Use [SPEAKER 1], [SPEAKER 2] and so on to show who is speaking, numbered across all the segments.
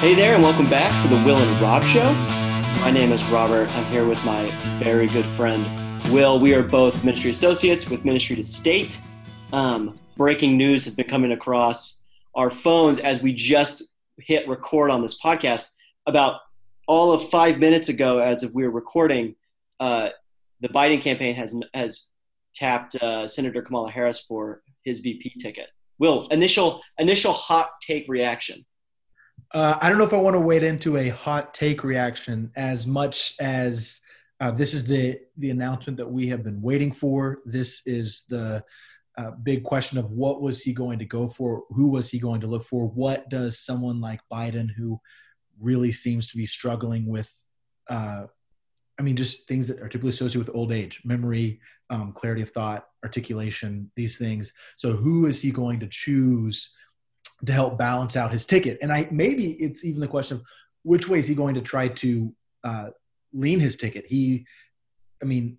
[SPEAKER 1] Hey there, and welcome back to the Will and Rob Show. My name is Robert. I'm here with my very good friend, Will. We are both ministry associates with Ministry to State. Um, breaking news has been coming across our phones as we just hit record on this podcast. About all of five minutes ago, as if we were recording, uh, the Biden campaign has has tapped uh, Senator Kamala Harris for his VP ticket. Will initial initial hot take reaction.
[SPEAKER 2] Uh, I don't know if I want to wade into a hot take reaction as much as uh, this is the the announcement that we have been waiting for. This is the uh, big question of what was he going to go for? Who was he going to look for? What does someone like Biden, who really seems to be struggling with, uh, I mean, just things that are typically associated with old age, memory, um, clarity of thought, articulation, these things. So, who is he going to choose? To help balance out his ticket. And I maybe it's even the question of which way is he going to try to uh, lean his ticket. He, I mean,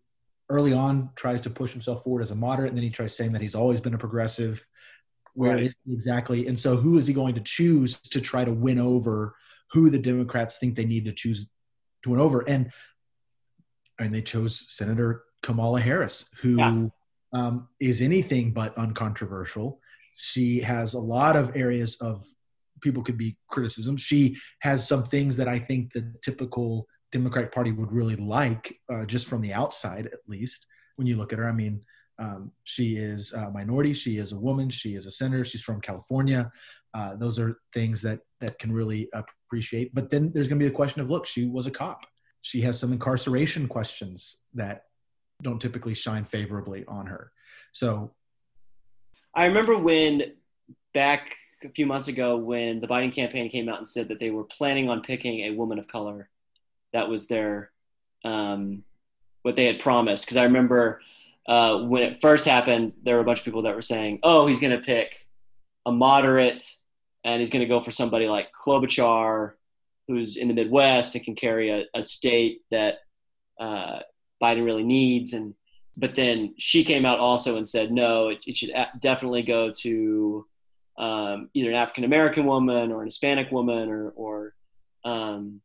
[SPEAKER 2] early on tries to push himself forward as a moderate, and then he tries saying that he's always been a progressive. Where right. exactly? And so, who is he going to choose to try to win over who the Democrats think they need to choose to win over? And I mean, they chose Senator Kamala Harris, who yeah. um, is anything but uncontroversial. She has a lot of areas of people could be criticism. She has some things that I think the typical Democratic Party would really like, uh, just from the outside, at least. When you look at her, I mean, um, she is a minority. She is a woman. She is a senator. She's from California. Uh, those are things that that can really appreciate. But then there's going to be the question of, look, she was a cop. She has some incarceration questions that don't typically shine favorably on her. So
[SPEAKER 1] I remember when back a few months ago when the Biden campaign came out and said that they were planning on picking a woman of color. That was their um, what they had promised. Because I remember uh, when it first happened, there were a bunch of people that were saying, "Oh, he's going to pick a moderate, and he's going to go for somebody like Klobuchar, who's in the Midwest and can carry a, a state that uh, Biden really needs." And but then she came out also and said no it, it should definitely go to um, either an african american woman or an hispanic woman or or um,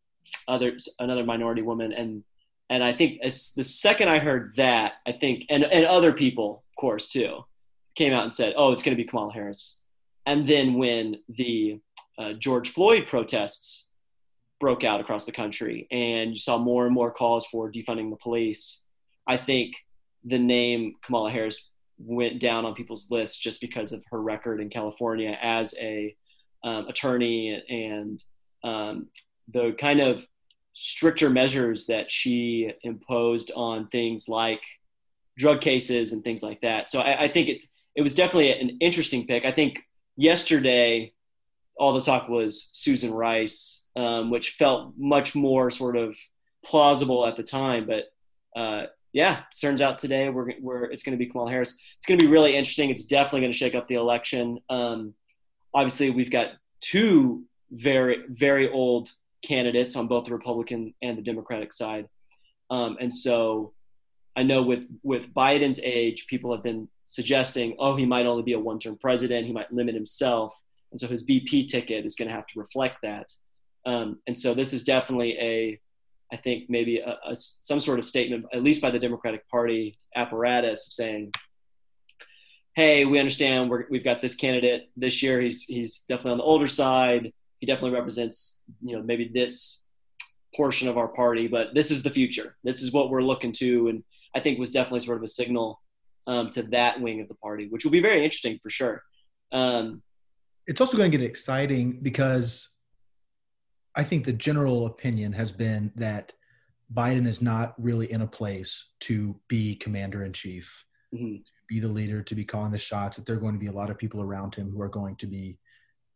[SPEAKER 1] others another minority woman. And and i think as the second i heard that i think and and other people of course too came out and said oh it's going to be kamala harris. And then when the uh, george floyd protests broke out across the country and you saw more and more calls for defunding the police i think the name Kamala Harris went down on people's lists just because of her record in California as a um, attorney and um, the kind of stricter measures that she imposed on things like drug cases and things like that. So I, I think it it was definitely an interesting pick. I think yesterday all the talk was Susan Rice, um, which felt much more sort of plausible at the time, but uh, yeah, it turns out today we're, we're it's going to be Kamala Harris. It's going to be really interesting. It's definitely going to shake up the election. Um, obviously, we've got two very very old candidates on both the Republican and the Democratic side, um, and so I know with with Biden's age, people have been suggesting, oh, he might only be a one term president. He might limit himself, and so his VP ticket is going to have to reflect that. Um, and so this is definitely a I think maybe a, a, some sort of statement, at least by the Democratic Party apparatus, saying, "Hey, we understand we have got this candidate this year. He's he's definitely on the older side. He definitely represents you know maybe this portion of our party, but this is the future. This is what we're looking to." And I think was definitely sort of a signal um, to that wing of the party, which will be very interesting for sure. Um,
[SPEAKER 2] it's also going to get exciting because I think the general opinion has been that Biden is not really in a place to be commander in chief, mm-hmm. to be the leader, to be calling the shots. That there are going to be a lot of people around him who are going to be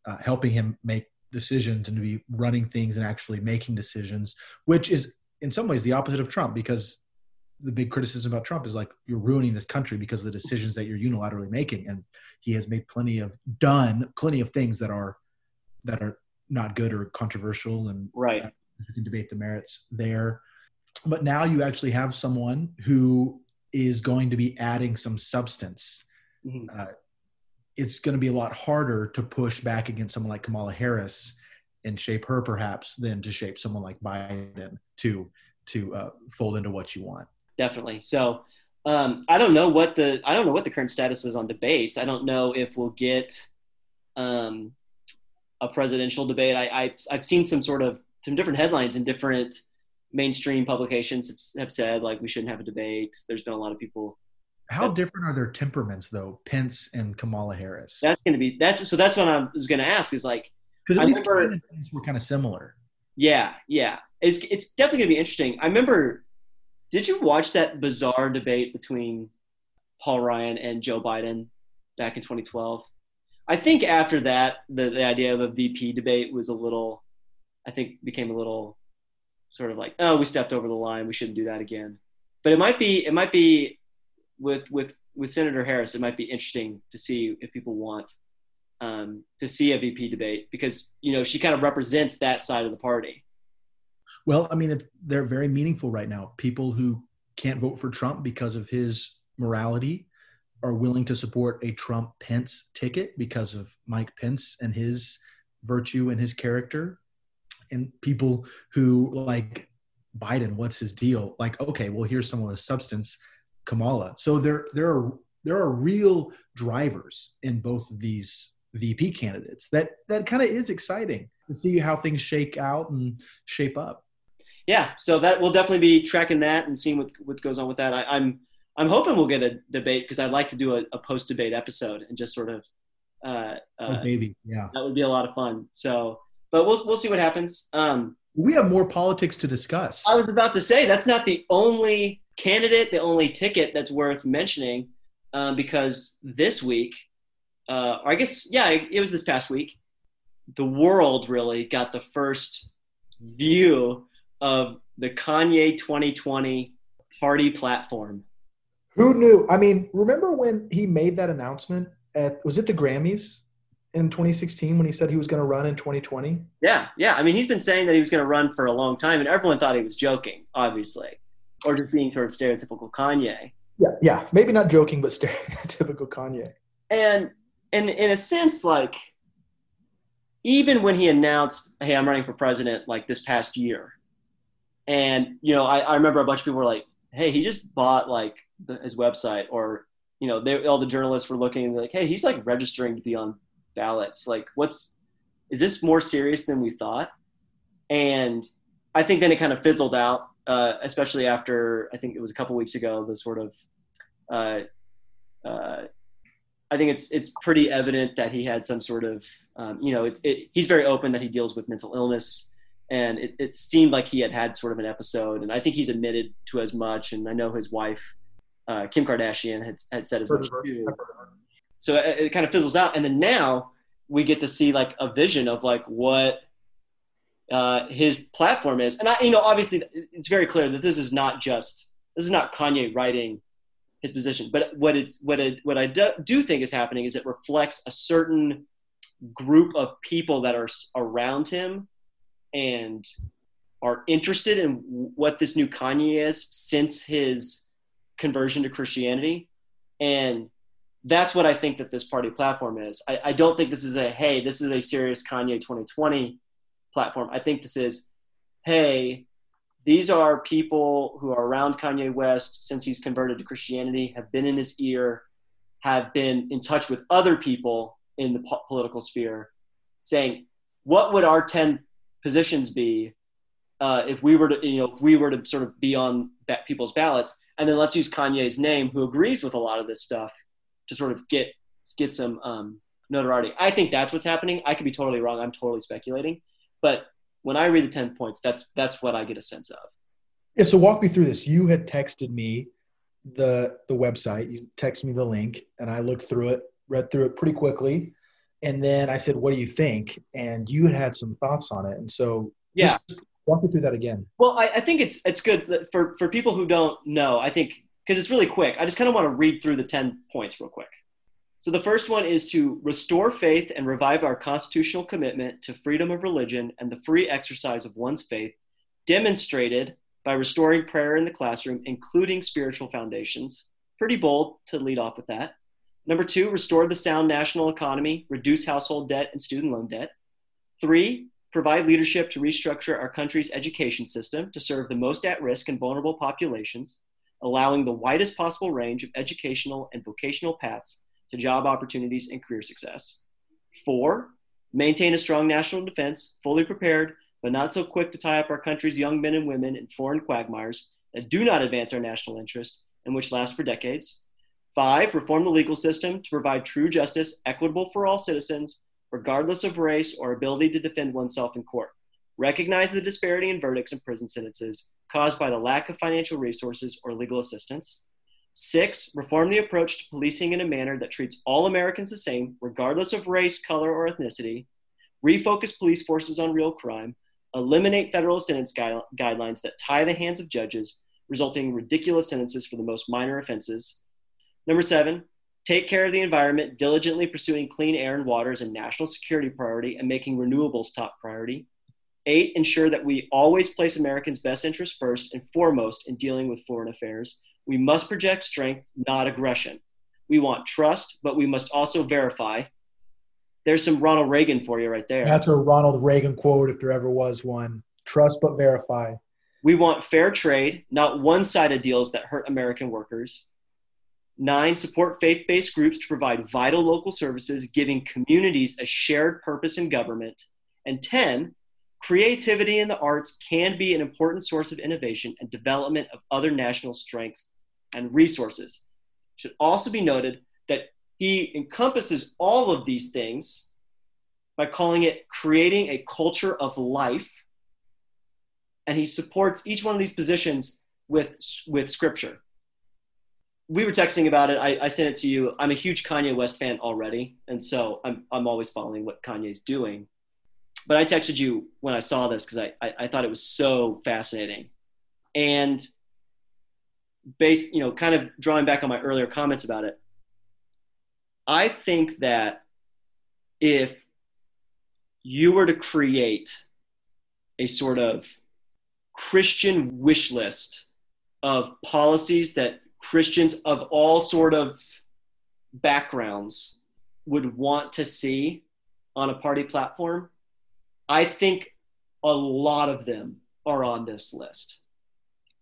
[SPEAKER 2] uh, helping him make decisions and to be running things and actually making decisions, which is in some ways the opposite of Trump because the big criticism about Trump is like you're ruining this country because of the decisions that you're unilaterally making, and he has made plenty of done plenty of things that are that are not good or controversial, and
[SPEAKER 1] right.
[SPEAKER 2] we can debate the merits there. But now you actually have someone who is going to be adding some substance. Mm-hmm. Uh, it's going to be a lot harder to push back against someone like Kamala Harris and shape her perhaps than to shape someone like Biden to to uh, fold into what you want.
[SPEAKER 1] Definitely. So um, I don't know what the I don't know what the current status is on debates. I don't know if we'll get um, a presidential debate. I, I've I've seen some sort of some different headlines in different mainstream publications have, have said like we shouldn't have a debate. There's been a lot of people.
[SPEAKER 2] How that, different are their temperaments though, Pence and Kamala Harris?
[SPEAKER 1] That's going to be that's so that's what I was going to ask is like
[SPEAKER 2] because at I least remember, were kind of similar.
[SPEAKER 1] Yeah, yeah, it's it's definitely going to be interesting. I remember. Did you watch that bizarre debate between Paul Ryan and Joe Biden back in 2012? I think after that, the, the idea of a VP debate was a little, I think, became a little sort of like, oh, we stepped over the line. We shouldn't do that again. But it might be, it might be with with with Senator Harris. It might be interesting to see if people want um, to see a VP debate because you know she kind of represents that side of the party.
[SPEAKER 2] Well, I mean, they're very meaningful right now. People who can't vote for Trump because of his morality are willing to support a Trump Pence ticket because of Mike Pence and his virtue and his character and people who like Biden, what's his deal? Like, okay, well, here's someone with substance, Kamala. So there, there are there are real drivers in both of these VP candidates. That that kind of is exciting to see how things shake out and shape up.
[SPEAKER 1] Yeah, so that we'll definitely be tracking that and seeing what what goes on with that. I, I'm I'm hoping we'll get a debate because I'd like to do a, a post debate episode and just sort of. Uh,
[SPEAKER 2] uh, oh, baby, yeah,
[SPEAKER 1] that would be a lot of fun. So but we'll we'll see what happens. Um,
[SPEAKER 2] we have more politics to discuss.
[SPEAKER 1] I was about to say that's not the only candidate, the only ticket that's worth mentioning, um, because this week, uh, or I guess yeah, it was this past week, the world really got the first view of the Kanye 2020 party platform.
[SPEAKER 2] Who knew? I mean, remember when he made that announcement at was it the Grammys? in 2016 when he said he was going to run in 2020?
[SPEAKER 1] Yeah, yeah. I mean, he's been saying that he was going to run for a long time, and everyone thought he was joking, obviously, or just being sort of stereotypical Kanye.
[SPEAKER 2] Yeah, yeah. Maybe not joking, but stereotypical Kanye.
[SPEAKER 1] And and in a sense, like even when he announced, "Hey, I'm running for president," like this past year, and you know, I, I remember a bunch of people were like, "Hey, he just bought like the, his website," or you know, they, all the journalists were looking like, "Hey, he's like registering to be on ballots. Like, what's is this more serious than we thought? And I think then it kind of fizzled out, uh, especially after I think it was a couple weeks ago. The sort of, uh, uh, I think it's it's pretty evident that he had some sort of, um, you know, it's it, he's very open that he deals with mental illness, and it, it seemed like he had had sort of an episode, and I think he's admitted to as much. And I know his wife, uh, Kim Kardashian, had had said as much too. So it, it kind of fizzles out, and then now we get to see like a vision of like what uh, his platform is. And I, you know, obviously it's very clear that this is not just this is not Kanye writing his position, but what it's what it what I do, do think is happening is it reflects a certain group of people that are around him and are interested in what this new Kanye is since his conversion to Christianity and that's what I think that this party platform is. I, I don't think this is a hey, this is a serious Kanye 2020 platform. I think this is hey, these are people who are around Kanye West since he's converted to Christianity, have been in his ear, have been in touch with other people in the po- political sphere, saying, what would our 10 positions be uh, if we were to, you know, if we were to sort of be on people's ballots? And then let's use Kanye's name, who agrees with a lot of this stuff, to sort of get get some um, notoriety. I think that's what's happening. I could be totally wrong. I'm totally speculating, but when I read the ten points, that's that's what I get a sense of.
[SPEAKER 2] Yeah. So walk me through this. You had texted me the the website. You texted me the link, and I looked through it, read through it pretty quickly, and then I said, "What do you think?" And you had had some thoughts on it, and so
[SPEAKER 1] yeah.
[SPEAKER 2] Walk me through that again.
[SPEAKER 1] Well, I, I think it's it's good for for people who don't know. I think because it's really quick. I just kind of want to read through the 10 points real quick. So the first one is to restore faith and revive our constitutional commitment to freedom of religion and the free exercise of one's faith, demonstrated by restoring prayer in the classroom, including spiritual foundations. Pretty bold to lead off with that. Number two, restore the sound national economy, reduce household debt and student loan debt. Three, provide leadership to restructure our country's education system to serve the most at risk and vulnerable populations, allowing the widest possible range of educational and vocational paths to job opportunities and career success. Four, maintain a strong national defense, fully prepared, but not so quick to tie up our country's young men and women in foreign quagmires that do not advance our national interest and which last for decades. Five, reform the legal system to provide true justice, equitable for all citizens, regardless of race or ability to defend oneself in court. Recognize the disparity in verdicts and prison sentences caused by the lack of financial resources or legal assistance. Six, reform the approach to policing in a manner that treats all Americans the same, regardless of race, color, or ethnicity. Refocus police forces on real crime. Eliminate federal sentence gui- guidelines that tie the hands of judges, resulting in ridiculous sentences for the most minor offenses. Number seven, take care of the environment, diligently pursuing clean air and water as a national security priority and making renewables top priority. Eight, ensure that we always place Americans' best interests first and foremost in dealing with foreign affairs. We must project strength, not aggression. We want trust, but we must also verify. There's some Ronald Reagan for you right there.
[SPEAKER 2] That's a Ronald Reagan quote, if there ever was one. Trust but verify.
[SPEAKER 1] We want fair trade, not one sided deals that hurt American workers. Nine, support faith based groups to provide vital local services, giving communities a shared purpose in government. And 10, creativity in the arts can be an important source of innovation and development of other national strengths and resources. It should also be noted that he encompasses all of these things by calling it creating a culture of life. And he supports each one of these positions with, with scripture we were texting about it. I, I, sent it to you. I'm a huge Kanye West fan already, and so I'm I'm always following what Kanye's doing. But I texted you when I saw this because I, I, I thought it was so fascinating, and based you know kind of drawing back on my earlier comments about it. I think that if you were to create a sort of Christian wish list of policies that Christians of all sort of backgrounds would want to see on a party platform, I think a lot of them are on this list.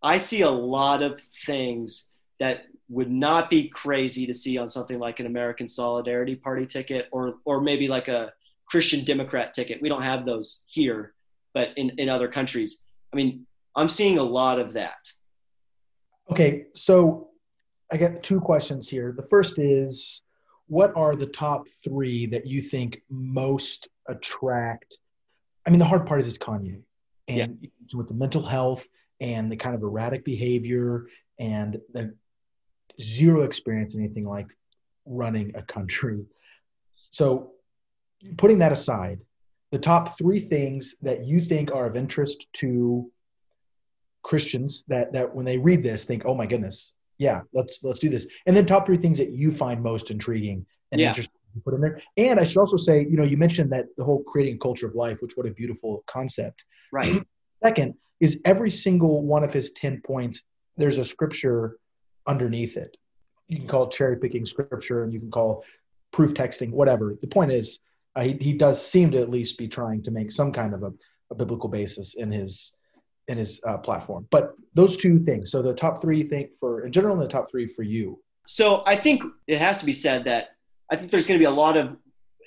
[SPEAKER 1] I see a lot of things that would not be crazy to see on something like an American Solidarity Party ticket or or maybe like a Christian Democrat ticket. We don't have those here, but in, in other countries. I mean, I'm seeing a lot of that.
[SPEAKER 2] Okay, so I got two questions here. The first is what are the top three that you think most attract? I mean, the hard part is it's Kanye, and yeah. with the mental health and the kind of erratic behavior and the zero experience in anything like running a country. So, putting that aside, the top three things that you think are of interest to Christians that that when they read this think, oh my goodness, yeah, let's let's do this. And then top three things that you find most intriguing and yeah. interesting to put in there. And I should also say, you know, you mentioned that the whole creating a culture of life, which what a beautiful concept.
[SPEAKER 1] Right.
[SPEAKER 2] Second is every single one of his 10 points, there's a scripture underneath it. You can call cherry picking scripture and you can call proof texting, whatever. The point is, uh, he, he does seem to at least be trying to make some kind of a, a biblical basis in his in his uh, platform. But those two things. So the top three think for in general, and the top three for you.
[SPEAKER 1] So I think it has to be said that I think there's going to be a lot of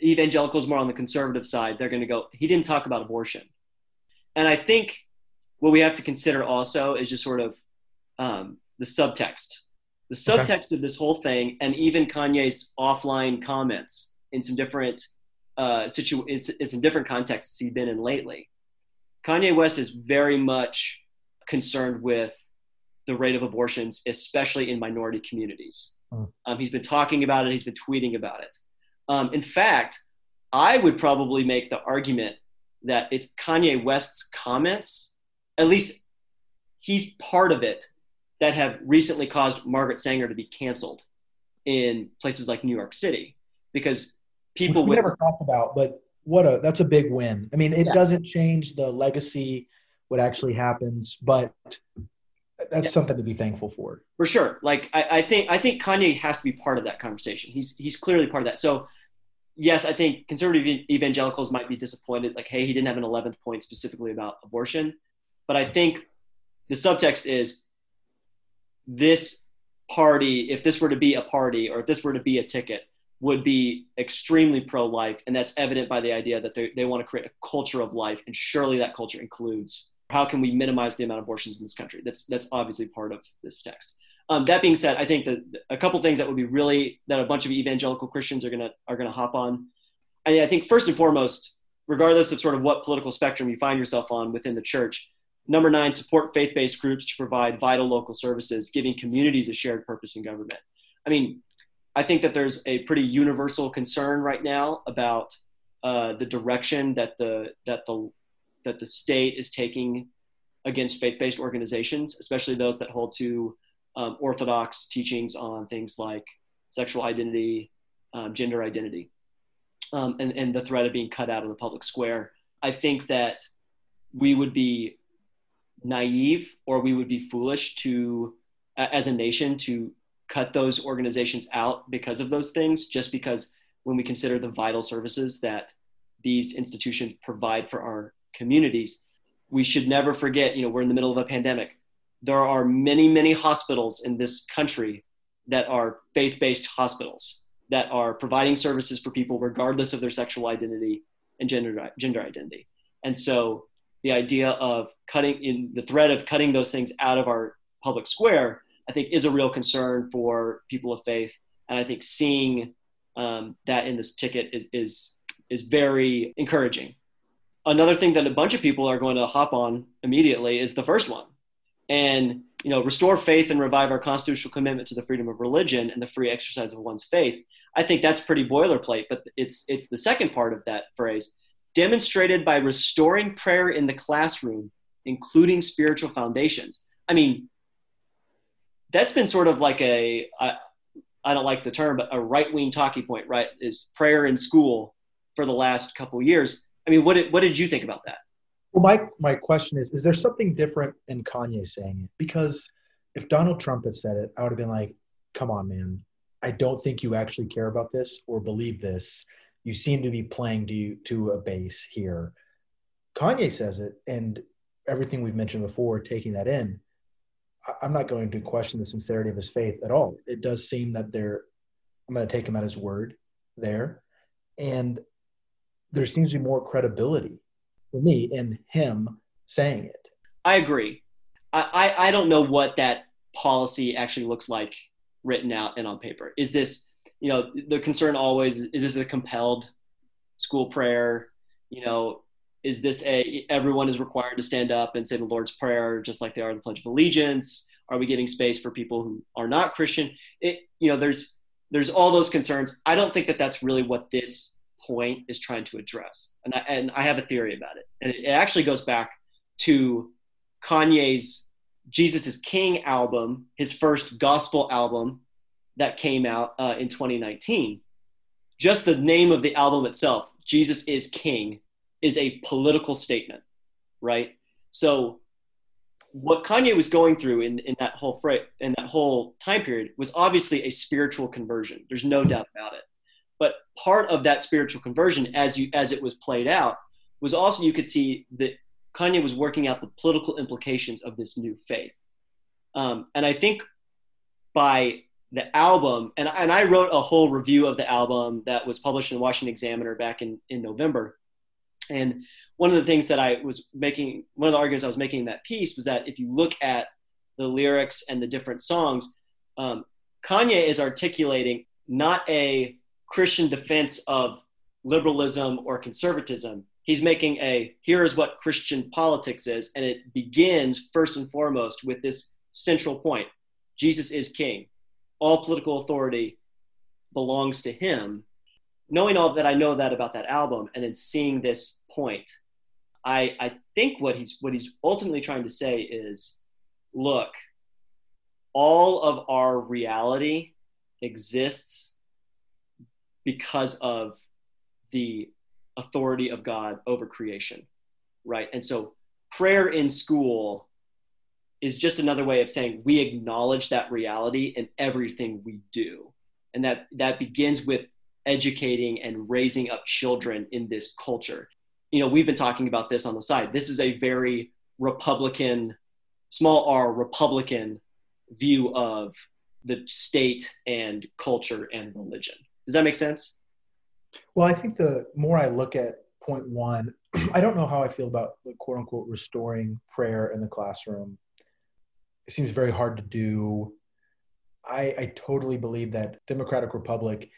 [SPEAKER 1] evangelicals more on the conservative side. They're going to go. He didn't talk about abortion, and I think what we have to consider also is just sort of um, the subtext, the subtext okay. of this whole thing, and even Kanye's offline comments in some different uh, situ- it's, it's in different contexts he's been in lately. Kanye West is very much concerned with the rate of abortions, especially in minority communities. Mm. Um, he's been talking about it, he's been tweeting about it. Um, in fact, I would probably make the argument that it's Kanye West's comments, at least he's part of it, that have recently caused Margaret Sanger to be canceled in places like New York City because people
[SPEAKER 2] we with, never talked about, but what a that's a big win. I mean, it yeah. doesn't change the legacy, what actually happens, but that's yeah. something to be thankful for.
[SPEAKER 1] For sure. Like I, I, think I think Kanye has to be part of that conversation. He's he's clearly part of that. So yes, I think conservative evangelicals might be disappointed, like, hey, he didn't have an 11th point specifically about abortion. But I think the subtext is this party, if this were to be a party or if this were to be a ticket, would be extremely pro life. And that's evident by the idea that they, they want to create a culture of life. And surely that culture includes how can we minimize the amount of abortions in this country? That's, that's obviously part of this text. Um, that being said, I think that a couple things that would be really that a bunch of evangelical Christians are gonna are gonna hop on. I, I think first and foremost, regardless of sort of what political spectrum you find yourself on within the church, number nine, support faith-based groups to provide vital local services, giving communities a shared purpose in government. I mean, I think that there's a pretty universal concern right now about uh, the direction that the that the that the state is taking against faith-based organizations, especially those that hold to um, orthodox teachings on things like sexual identity, um, gender identity, um, and, and the threat of being cut out of the public square. I think that we would be naive or we would be foolish to, as a nation, to cut those organizations out because of those things, just because when we consider the vital services that these institutions provide for our communities, we should never forget, you know, we're in the middle of a pandemic there are many, many hospitals in this country that are faith based hospitals that are providing services for people regardless of their sexual identity and gender, gender identity. And so the idea of cutting in the threat of cutting those things out of our public square, I think is a real concern for people of faith. And I think seeing um, that in this ticket is, is, is very encouraging. Another thing that a bunch of people are going to hop on immediately is the first one, and you know restore faith and revive our constitutional commitment to the freedom of religion and the free exercise of one's faith i think that's pretty boilerplate but it's it's the second part of that phrase demonstrated by restoring prayer in the classroom including spiritual foundations i mean that's been sort of like a I, I don't like the term but a right-wing talking point right is prayer in school for the last couple years i mean what did, what did you think about that
[SPEAKER 2] well, my my question is: Is there something different in Kanye saying it? Because if Donald Trump had said it, I would have been like, "Come on, man! I don't think you actually care about this or believe this. You seem to be playing to to a base here." Kanye says it, and everything we've mentioned before, taking that in, I'm not going to question the sincerity of his faith at all. It does seem that there, I'm going to take him at his word there, and there seems to be more credibility for me in him saying it.
[SPEAKER 1] I agree. I, I, I don't know what that policy actually looks like written out and on paper. Is this, you know, the concern always is this a compelled school prayer? You know, is this a everyone is required to stand up and say the Lord's Prayer just like they are the Pledge of Allegiance? Are we getting space for people who are not Christian? It, you know, there's there's all those concerns. I don't think that that's really what this point is trying to address. And I, and I have a theory about it. And it, it actually goes back to Kanye's Jesus is King album, his first gospel album that came out uh, in 2019. Just the name of the album itself, Jesus is King, is a political statement, right? So what Kanye was going through in, in that whole in that whole time period was obviously a spiritual conversion. There's no doubt about it. But part of that spiritual conversion, as you as it was played out, was also you could see that Kanye was working out the political implications of this new faith. Um, and I think by the album, and, and I wrote a whole review of the album that was published in the Washington Examiner back in, in November. And one of the things that I was making, one of the arguments I was making in that piece was that if you look at the lyrics and the different songs, um, Kanye is articulating not a Christian defense of liberalism or conservatism. He's making a here is what Christian politics is, and it begins first and foremost with this central point Jesus is king. All political authority belongs to him. Knowing all that I know that about that album, and then seeing this point, I, I think what he's what he's ultimately trying to say is look, all of our reality exists because of the authority of God over creation, right? And so prayer in school is just another way of saying we acknowledge that reality in everything we do. And that that begins with educating and raising up children in this culture. You know, we've been talking about this on the side. This is a very Republican, small r Republican view of the state and culture and religion. Does that make sense?
[SPEAKER 2] Well, I think the more I look at point one, I don't know how I feel about quote unquote restoring prayer in the classroom. It seems very hard to do. I, I totally believe that democratic republic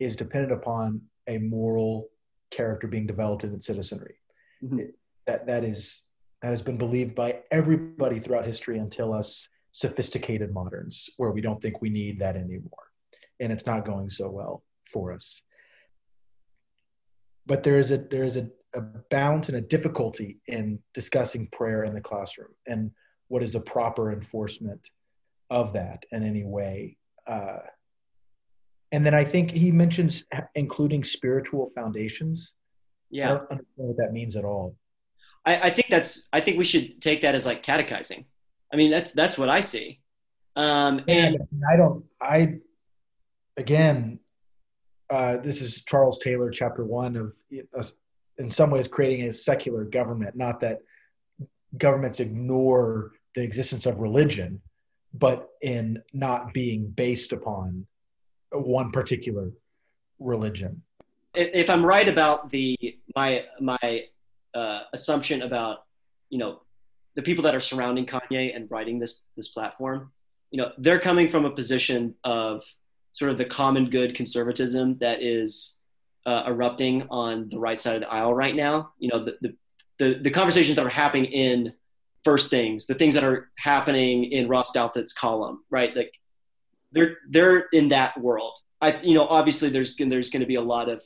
[SPEAKER 2] is dependent upon a moral character being developed in its citizenry. Mm-hmm. It, that that is that has been believed by everybody throughout history until us sophisticated moderns, where we don't think we need that anymore, and it's not going so well for us. But there is a there is a, a balance and a difficulty in discussing prayer in the classroom and what is the proper enforcement of that in any way. Uh, and then I think he mentions including spiritual foundations. Yeah, I don't understand what that means at all.
[SPEAKER 1] I, I think that's. I think we should take that as like catechizing. I mean, that's that's what I see. Um, and
[SPEAKER 2] I don't. I again, uh, this is Charles Taylor, chapter one of, uh, in some ways, creating a secular government. Not that governments ignore the existence of religion, but in not being based upon one particular religion.
[SPEAKER 1] If I'm right about the my my uh, assumption about you know the people that are surrounding Kanye and writing this this platform, you know, they're coming from a position of sort of the common good conservatism that is uh, erupting on the right side of the aisle right now. You know, the, the the, the conversations that are happening in first things, the things that are happening in Ross Douthat's column, right? Like they're they're in that world. I you know obviously there's there's going to be a lot of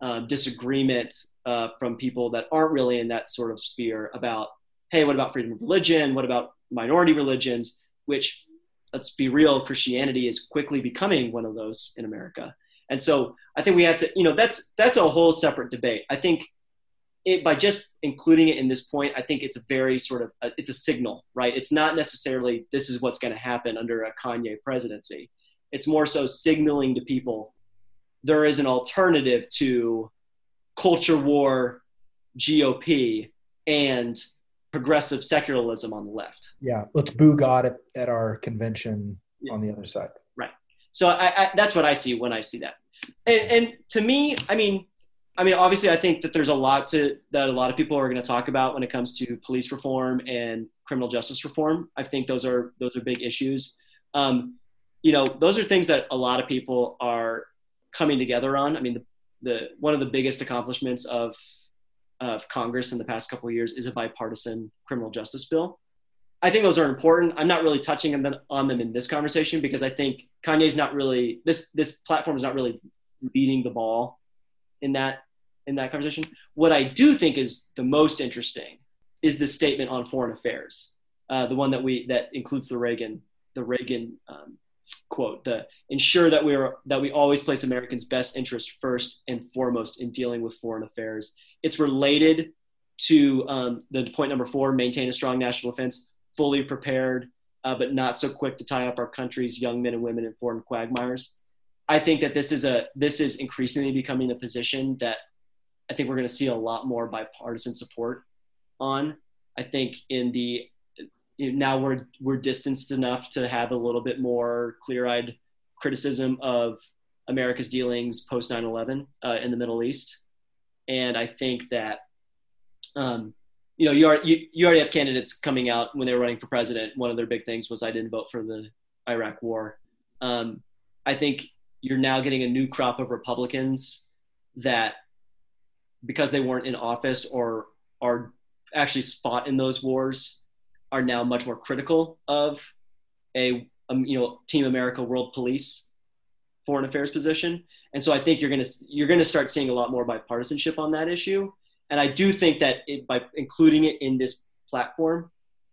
[SPEAKER 1] um, disagreement uh, from people that aren't really in that sort of sphere about hey what about freedom of religion? What about minority religions? Which let's be real christianity is quickly becoming one of those in america. And so i think we have to you know that's that's a whole separate debate. I think it, by just including it in this point, I think it's a very sort of a, it's a signal, right? It's not necessarily this is what's going to happen under a Kanye presidency. It's more so signaling to people there is an alternative to culture war, GOP, and progressive secularism on the left.
[SPEAKER 2] Yeah, let's boo God at, at our convention yeah. on the other side.
[SPEAKER 1] Right. So I, I, that's what I see when I see that. And, and to me, I mean, I mean, obviously, I think that there's a lot to that a lot of people are going to talk about when it comes to police reform and criminal justice reform. I think those are those are big issues. Um, you know, those are things that a lot of people are coming together on. I mean, the, the one of the biggest accomplishments of of Congress in the past couple of years is a bipartisan criminal justice bill. I think those are important. I'm not really touching on them, on them in this conversation because I think Kanye's not really this this platform is not really leading the ball in that in that conversation. What I do think is the most interesting is the statement on foreign affairs, uh, the one that we that includes the Reagan the Reagan um, quote: "the ensure that we are that we always place Americans' best interest first and foremost in dealing with foreign affairs." It's related to um, the point number four: maintain a strong national defense, fully prepared, uh, but not so quick to tie up our country's young men and women in foreign quagmires. I think that this is a this is increasingly becoming a position that I think we're going to see a lot more bipartisan support on. I think in the now we're we're distanced enough to have a little bit more clear-eyed criticism of America's dealings post 9/11 uh, in the Middle East, and I think that um, you know you, are, you you already have candidates coming out when they were running for president. One of their big things was I didn't vote for the Iraq War. Um, I think you're now getting a new crop of Republicans that because they weren't in office or are actually fought in those wars are now much more critical of a um, you know team america world police foreign affairs position. And so i think you're going to you're going to start seeing a lot more bipartisanship on that issue. And i do think that it, by including it in this platform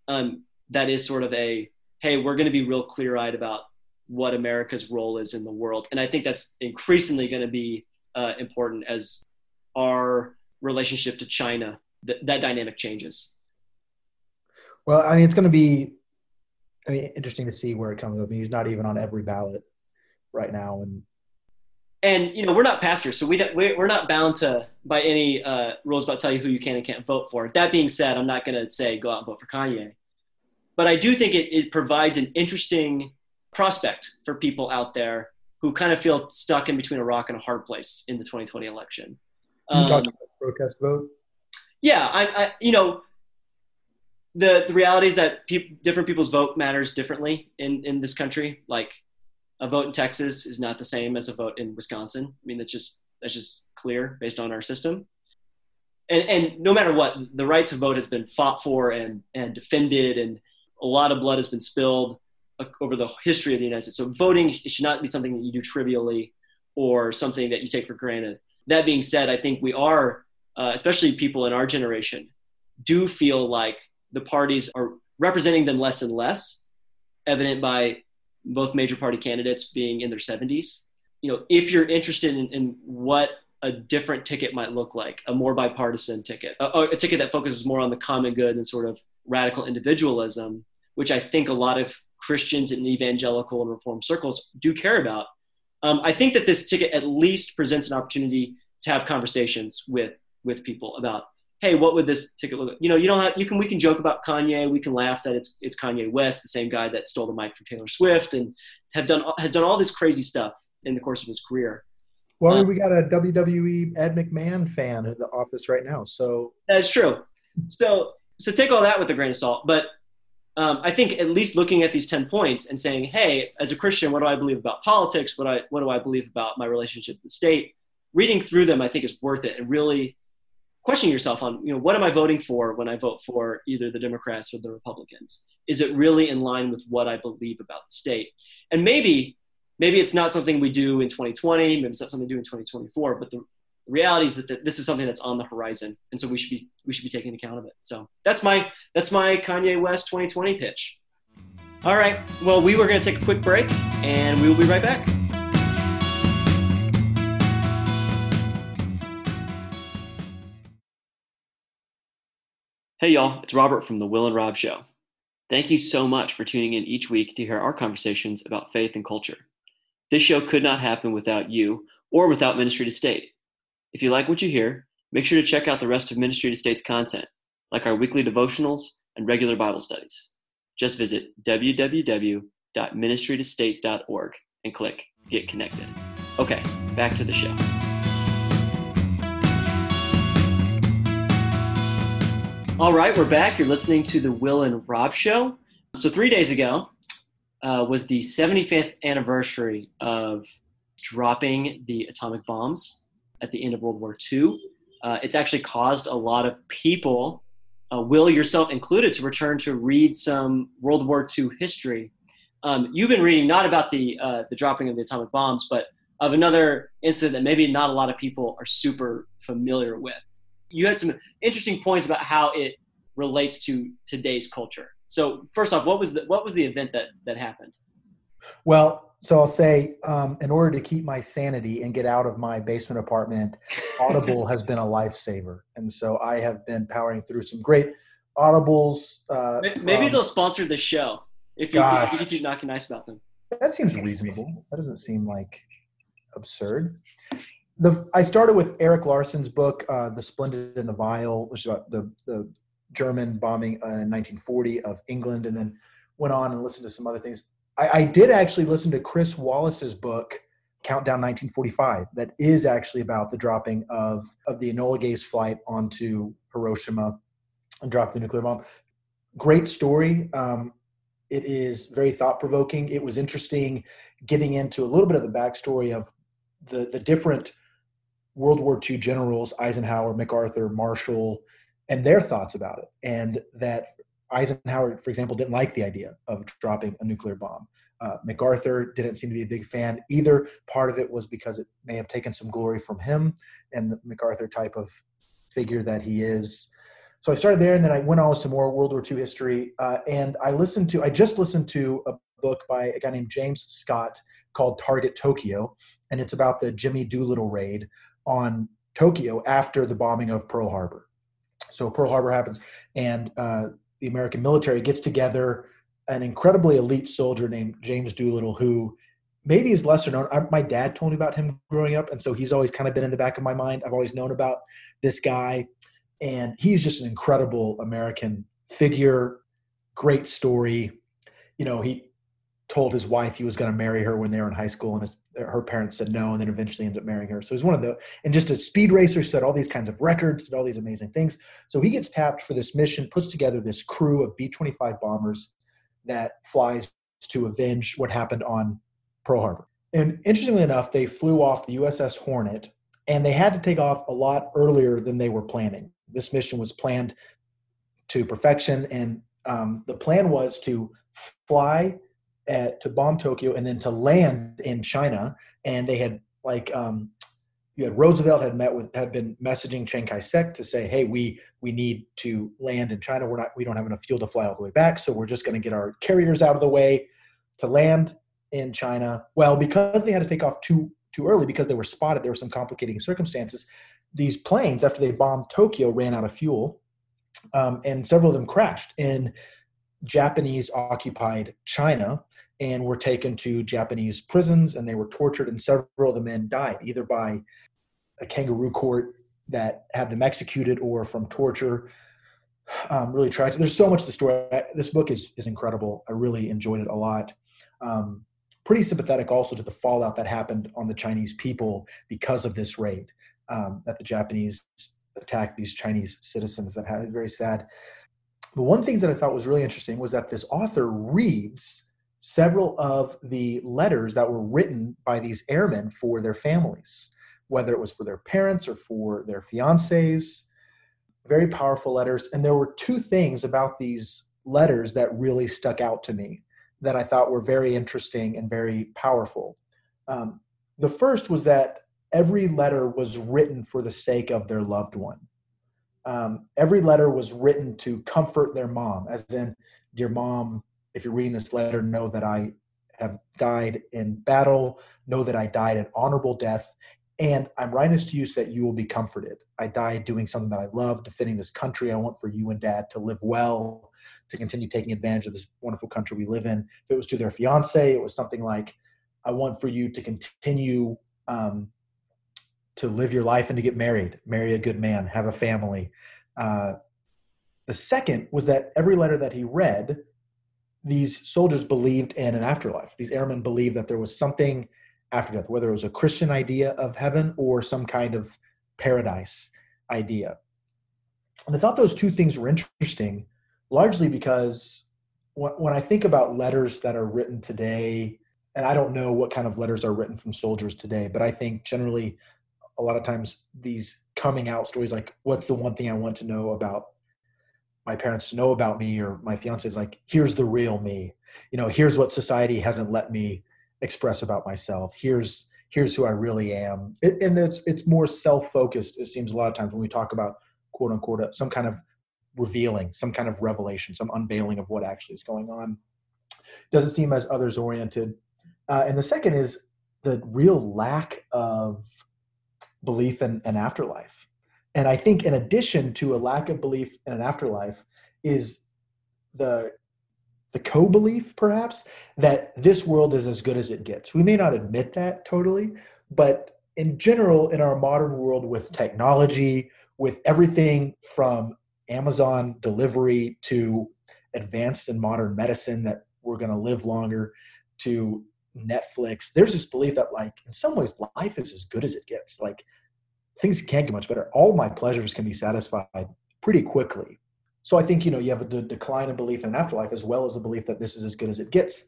[SPEAKER 1] um, that is sort of a hey we're going to be real clear-eyed about what america's role is in the world. And i think that's increasingly going to be uh, important as our relationship to China, that, that dynamic changes?
[SPEAKER 2] Well, I mean, it's going to be I mean, interesting to see where it comes up. I mean, he's not even on every ballot right now, and
[SPEAKER 1] and you know we're not pastors, so we don't, we're not bound to by any uh, rules about tell you who you can and can't vote for. That being said, I'm not going to say go out and vote for Kanye, but I do think it, it provides an interesting prospect for people out there who kind of feel stuck in between a rock and a hard place in the 2020 election.
[SPEAKER 2] Um, you talked about protest vote.
[SPEAKER 1] Yeah, I, I, you know, the the reality is that pe- different people's vote matters differently in in this country. Like a vote in Texas is not the same as a vote in Wisconsin. I mean, that's just that's just clear based on our system. And and no matter what, the right to vote has been fought for and and defended, and a lot of blood has been spilled over the history of the United States. So voting should not be something that you do trivially or something that you take for granted. That being said, I think we are, uh, especially people in our generation, do feel like the parties are representing them less and less, evident by both major party candidates being in their 70s. You know, if you're interested in, in what a different ticket might look like, a more bipartisan ticket, a, a, ticket that focuses more on the common good and sort of radical individualism, which I think a lot of Christians in evangelical and reform circles do care about. Um, I think that this ticket at least presents an opportunity to have conversations with with people about hey, what would this ticket look like? You know, you don't have, you can, we can joke about Kanye. We can laugh that it's, it's Kanye West, the same guy that stole the mic from Taylor Swift and have done, has done all this crazy stuff in the course of his career.
[SPEAKER 2] Well, um, we got a WWE Ed McMahon fan in the office right now. So
[SPEAKER 1] that's true. So, so take all that with a grain of salt. But um, I think at least looking at these 10 points and saying, hey, as a Christian, what do I believe about politics? What, I, what do I believe about my relationship with the state? Reading through them, I think is worth it and really questioning yourself on, you know, what am I voting for when I vote for either the Democrats or the Republicans? Is it really in line with what I believe about the state? And maybe, maybe it's not something we do in 2020, maybe it's not something we do in 2024, but the, reality is that this is something that's on the horizon. And so we should be, we should be taking account of it. So that's my, that's my Kanye West 2020 pitch. All right. Well, we were going to take a quick break and we will be right back. Hey, y'all, it's Robert from The Will and Rob Show. Thank you so much for tuning in each week to hear our conversations about faith and culture. This show could not happen without you or without Ministry to State. If you like what you hear, make sure to check out the rest of Ministry to State's content, like our weekly devotionals and regular Bible studies. Just visit www.ministrytostate.org and click Get Connected. Okay, back to the show. All right, we're back. You're listening to the Will and Rob Show. So, three days ago uh, was the 75th anniversary of dropping the atomic bombs at the end of World War II. Uh, it's actually caused a lot of people, uh, Will yourself included, to return to read some World War II history. Um, you've been reading not about the uh, the dropping of the atomic bombs, but of another incident that maybe not a lot of people are super familiar with you had some interesting points about how it relates to today's culture. So first off, what was the what was the event that that happened?
[SPEAKER 2] Well, so I'll say, um, in order to keep my sanity and get out of my basement apartment, Audible has been a lifesaver, and so I have been powering through some great Audibles. Uh,
[SPEAKER 1] maybe, from, they'll sponsor the show if you, gosh, if you knocking nice about them.
[SPEAKER 2] That seems reasonable. That doesn't seem like absurd the I started with Erik Larson's book, uh, "The Splendid and the Vile," which is about the the German bombing uh, in 1940 of England, and then went on and listened to some other things. I, I did actually listen to Chris Wallace's book, Countdown 1945, that is actually about the dropping of of the Enola Gay's flight onto Hiroshima and dropped the nuclear bomb. Great story. Um, it is very thought provoking. It was interesting getting into a little bit of the backstory of the the different World War II generals, Eisenhower, MacArthur, Marshall, and their thoughts about it. And that Eisenhower, for example, didn't like the idea of dropping a nuclear bomb. Uh, MacArthur didn't seem to be a big fan either. Part of it was because it may have taken some glory from him and the MacArthur type of figure that he is. So I started there, and then I went on with some more World War II history. Uh, and I listened to, I just listened to a book by a guy named James Scott called Target Tokyo, and it's about the Jimmy Doolittle raid on Tokyo after the bombing of Pearl Harbor. So Pearl Harbor happens, and uh, the American military gets together an incredibly elite soldier named James Doolittle, who maybe is lesser known. I, my dad told me about him growing up, and so he's always kind of been in the back of my mind. I've always known about this guy, and he's just an incredible American figure. Great story. You know, he told his wife he was going to marry her when they were in high school, and his, her parents said no, and then eventually ended up marrying her. So he's one of the and just a speed racer, set all these kinds of records, did all these amazing things. So he gets tapped for this mission, puts together this crew of B twenty five bombers that flies to avenge what happened on Pearl Harbor. And interestingly enough, they flew off the USS Hornet, and they had to take off a lot earlier than they were planning. This mission was planned to perfection, and um, the plan was to fly at, to bomb Tokyo and then to land in China. And they had like um, you had Roosevelt had met with had been messaging Chiang Kai-shek to say, "Hey, we we need to land in China. We're not we don't have enough fuel to fly all the way back, so we're just going to get our carriers out of the way to land in China. Well, because they had to take off too too early because they were spotted, there were some complicating circumstances. These planes, after they bombed Tokyo, ran out of fuel, um, and several of them crashed in Japanese occupied China and were taken to Japanese prisons, and they were tortured, and several of the men died either by a kangaroo court that had them executed or from torture. Um, really tragic. There's so much to the story. This book is is incredible. I really enjoyed it a lot. Um, pretty sympathetic also to the fallout that happened on the Chinese people because of this raid. Um, that the Japanese attacked these Chinese citizens. That had very sad. But one thing that I thought was really interesting was that this author reads several of the letters that were written by these airmen for their families, whether it was for their parents or for their fiancés. Very powerful letters. And there were two things about these letters that really stuck out to me that I thought were very interesting and very powerful. Um, the first was that every letter was written for the sake of their loved one. Um, every letter was written to comfort their mom, as in, Dear mom, if you're reading this letter, know that I have died in battle, know that I died an honorable death, and I'm writing this to you so that you will be comforted. I died doing something that I love, defending this country. I want for you and dad to live well, to continue taking advantage of this wonderful country we live in. If it was to their fiance, it was something like, I want for you to continue um, to live your life and to get married, marry a good man, have a family. Uh, the second was that every letter that he read, these soldiers believed in an afterlife. These airmen believed that there was something after death, whether it was a Christian idea of heaven or some kind of paradise idea. And I thought those two things were interesting largely because when I think about letters that are written today, and I don't know what kind of letters are written from soldiers today, but I think generally a lot of times these coming out stories like what's the one thing I want to know about my parents to know about me or my fiance is like here's the real me you know here's what society hasn't let me express about myself here's here's who I really am it, and it's it's more self-focused it seems a lot of times when we talk about quote unquote some kind of revealing, some kind of revelation, some unveiling of what actually is going on. Doesn't seem as others oriented. Uh, and the second is the real lack of belief in an afterlife. And I think, in addition to a lack of belief in an afterlife, is the the co-belief perhaps that this world is as good as it gets. We may not admit that totally, but in general, in our modern world with technology, with everything from Amazon delivery to advanced and modern medicine that we're going to live longer to Netflix. There's this belief that, like, in some ways, life is as good as it gets. Like, things can't get much better. All my pleasures can be satisfied pretty quickly. So I think you know you have a decline in belief in an afterlife as well as a belief that this is as good as it gets.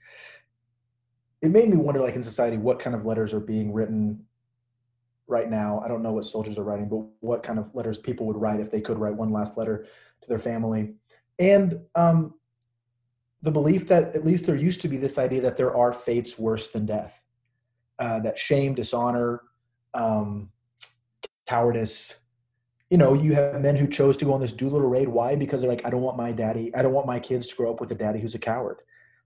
[SPEAKER 2] It made me wonder, like in society, what kind of letters are being written right now. I don't know what soldiers are writing, but what kind of letters people would write if they could write one last letter to their family. And um, the belief that at least there used to be this idea that there are fates worse than death, uh, that shame, dishonor, um, cowardice. You know, you have men who chose to go on this Doolittle raid. Why? Because they're like, I don't want my daddy, I don't want my kids to grow up with a daddy who's a coward.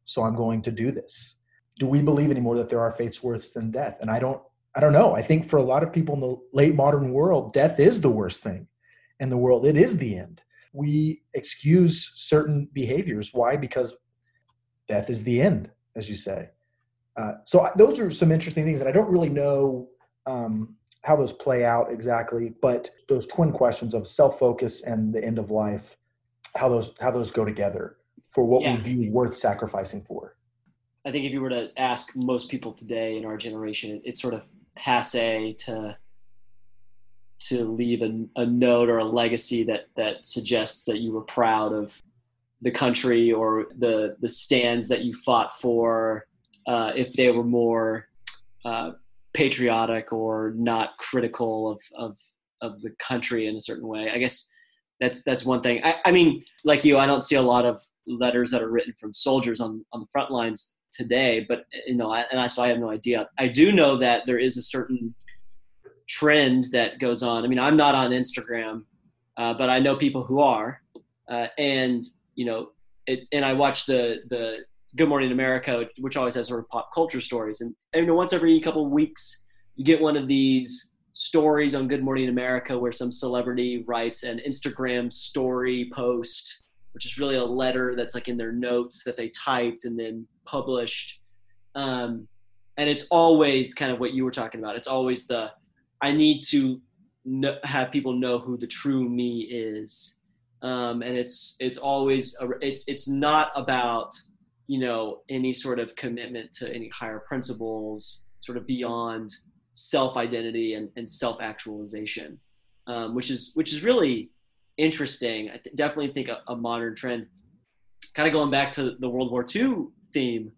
[SPEAKER 2] So I'm going to do this. Do we believe anymore that there are fates worse than death? And I don't I don't know. I think for a lot of people in the late modern world, death is the worst thing in the world. It is the end. We excuse certain behaviors. Why? Because death is the end, as you say. Uh, so those are some interesting things, that I don't really know um, how those play out exactly. But those twin questions of self-focus and the end of life, how those how those go together for what yeah. we view worth sacrificing for.
[SPEAKER 1] I think if you were to ask most people today in our generation, it's sort of passe to to leave a, a note or a legacy that that suggests that you were proud of the country or the the stands that you fought for uh, if they were more uh, patriotic or not critical of, of of the country in a certain way. I guess that's that's one thing. I, I mean, like you, I don't see a lot of letters that are written from soldiers on on the front lines today, but you know, I, and I so I have no idea. I do know that there is a certain trend that goes on. I mean, I'm not on Instagram, uh, but I know people who are, uh, and you know, it, and I watch the the Good Morning America, which always has sort of pop culture stories, and, you know, once every couple of weeks, you get one of these stories on Good Morning America where some celebrity writes an Instagram story post, which is really a letter that's like in their notes that they typed and then published. Um, and it's always kind of what you were talking about. It's always the I need to know, have people know who the true me is, um, and it's it's always a, it's it's not about you know any sort of commitment to any higher principles, sort of beyond self identity and, and self actualization, um, which is which is really interesting. I th- definitely think a, a modern trend. Kind of going back to the World War II theme,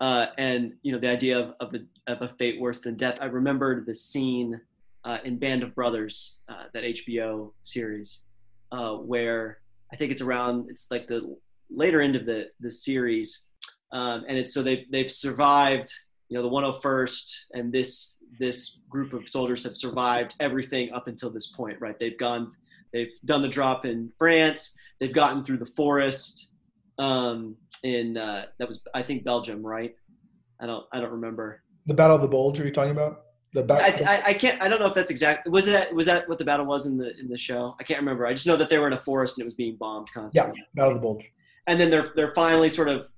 [SPEAKER 1] uh, and you know the idea of, of, a, of a fate worse than death. I remembered the scene uh, in Band of Brothers, uh, that HBO series, uh, where I think it's around it's like the later end of the the series, um, and it's so they've they've survived. You know, the 101st and this this group of soldiers have survived everything up until this point, right? They've gone, they've done the drop in France. They've gotten through the forest. Um, in uh, that was I think Belgium, right? I don't I don't remember.
[SPEAKER 2] The Battle of the Bulge. Are you talking about?
[SPEAKER 1] The battle. I, I, I, can't. I don't know if that's exact. Was that was that what the battle was in the in the show? I can't remember. I just know that they were in a forest and it was being bombed constantly.
[SPEAKER 2] Yeah, Battle of the Bulge.
[SPEAKER 1] And then they're they're finally sort of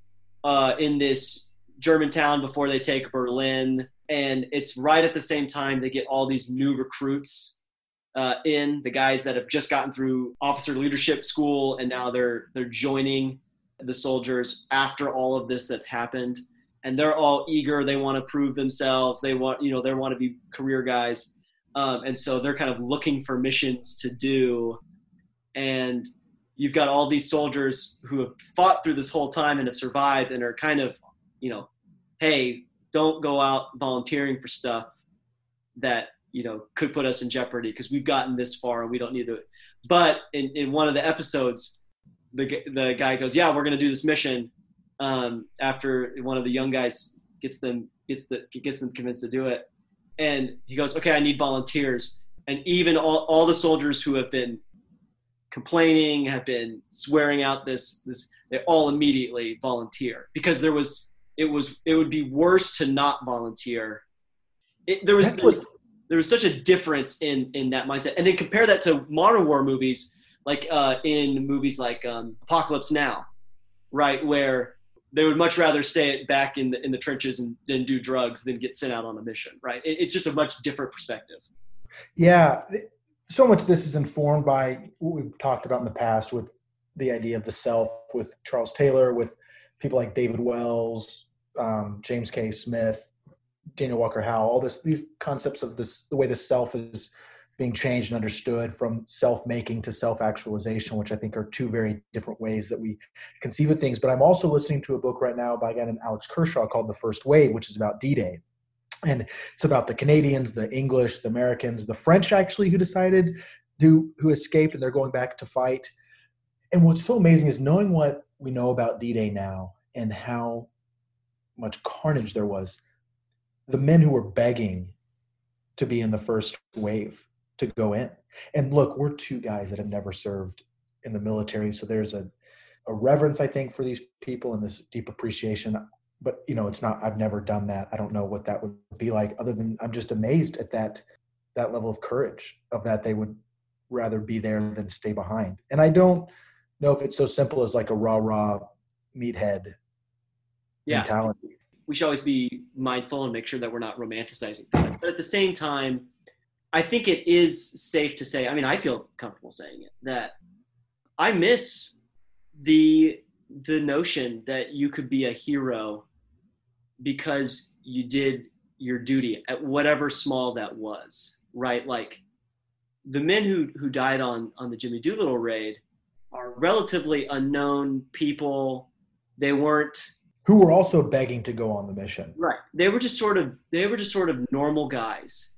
[SPEAKER 1] uh, in this German town before they take Berlin, and it's right at the same time they get all these new recruits uh, in the guys that have just gotten through officer leadership school and now they're they're joining the soldiers after all of this that's happened and they're all eager. They want to prove themselves. They want, you know, they want to be career guys. Um, and so they're kind of looking for missions to do. And you've got all these soldiers who have fought through this whole time and have survived and are kind of, you know, hey, don't go out volunteering for stuff that, you know, could put us in jeopardy because we've gotten this far and we don't need to. But in, in one of the episodes, the, the guy goes, yeah, we're going to do this mission um, after one of the young guys gets them gets the gets them convinced to do it, and he goes, "Okay, I need volunteers." And even all, all the soldiers who have been complaining, have been swearing out this this, they all immediately volunteer because there was it was it would be worse to not volunteer. It, there was, there was there was such a difference in in that mindset, and then compare that to modern war movies, like uh, in movies like um, Apocalypse Now, right, where they would much rather stay back in the in the trenches and, and do drugs than get sent out on a mission right? It, it's just a much different perspective.
[SPEAKER 2] Yeah so much of this is informed by what we've talked about in the past with the idea of the self with charles taylor with people like david wells um, james k. Smith daniel walker howe all this these concepts of this the way the self is being changed and understood from self-making to self-actualization which i think are two very different ways that we conceive of things. But i'm also listening to a book right now by a guy named alex kershaw called the first wave which is about d-day. And it's about the canadians the english the americans the french actually who decided to who escaped and they're going back to fight. And what's so amazing is knowing what we know about d-day now and how much carnage there was the men who were begging to be in the first wave to go in. And look, we're two guys that have never served in the military, so there's a a reverence I think for these people and this deep appreciation. But you know, it's not. I've never done that. I don't know what that would be like. Other than I'm just amazed at that that level of courage of that they would rather be there than stay behind. And I don't know if it's so simple as like a rah rah meathead yeah. mentality.
[SPEAKER 1] we should always be mindful and make sure that we're not romanticizing things. But at the same time, I think it is safe to say. I mean, I feel comfortable saying it that I miss the the notion that you could be a hero because you did your duty at whatever small that was, right? Like the men who who died on on the Jimmy Doolittle raid are relatively unknown people. They weren't
[SPEAKER 2] who were also begging to go on the mission.
[SPEAKER 1] Right. They were just sort of they were just sort of normal guys.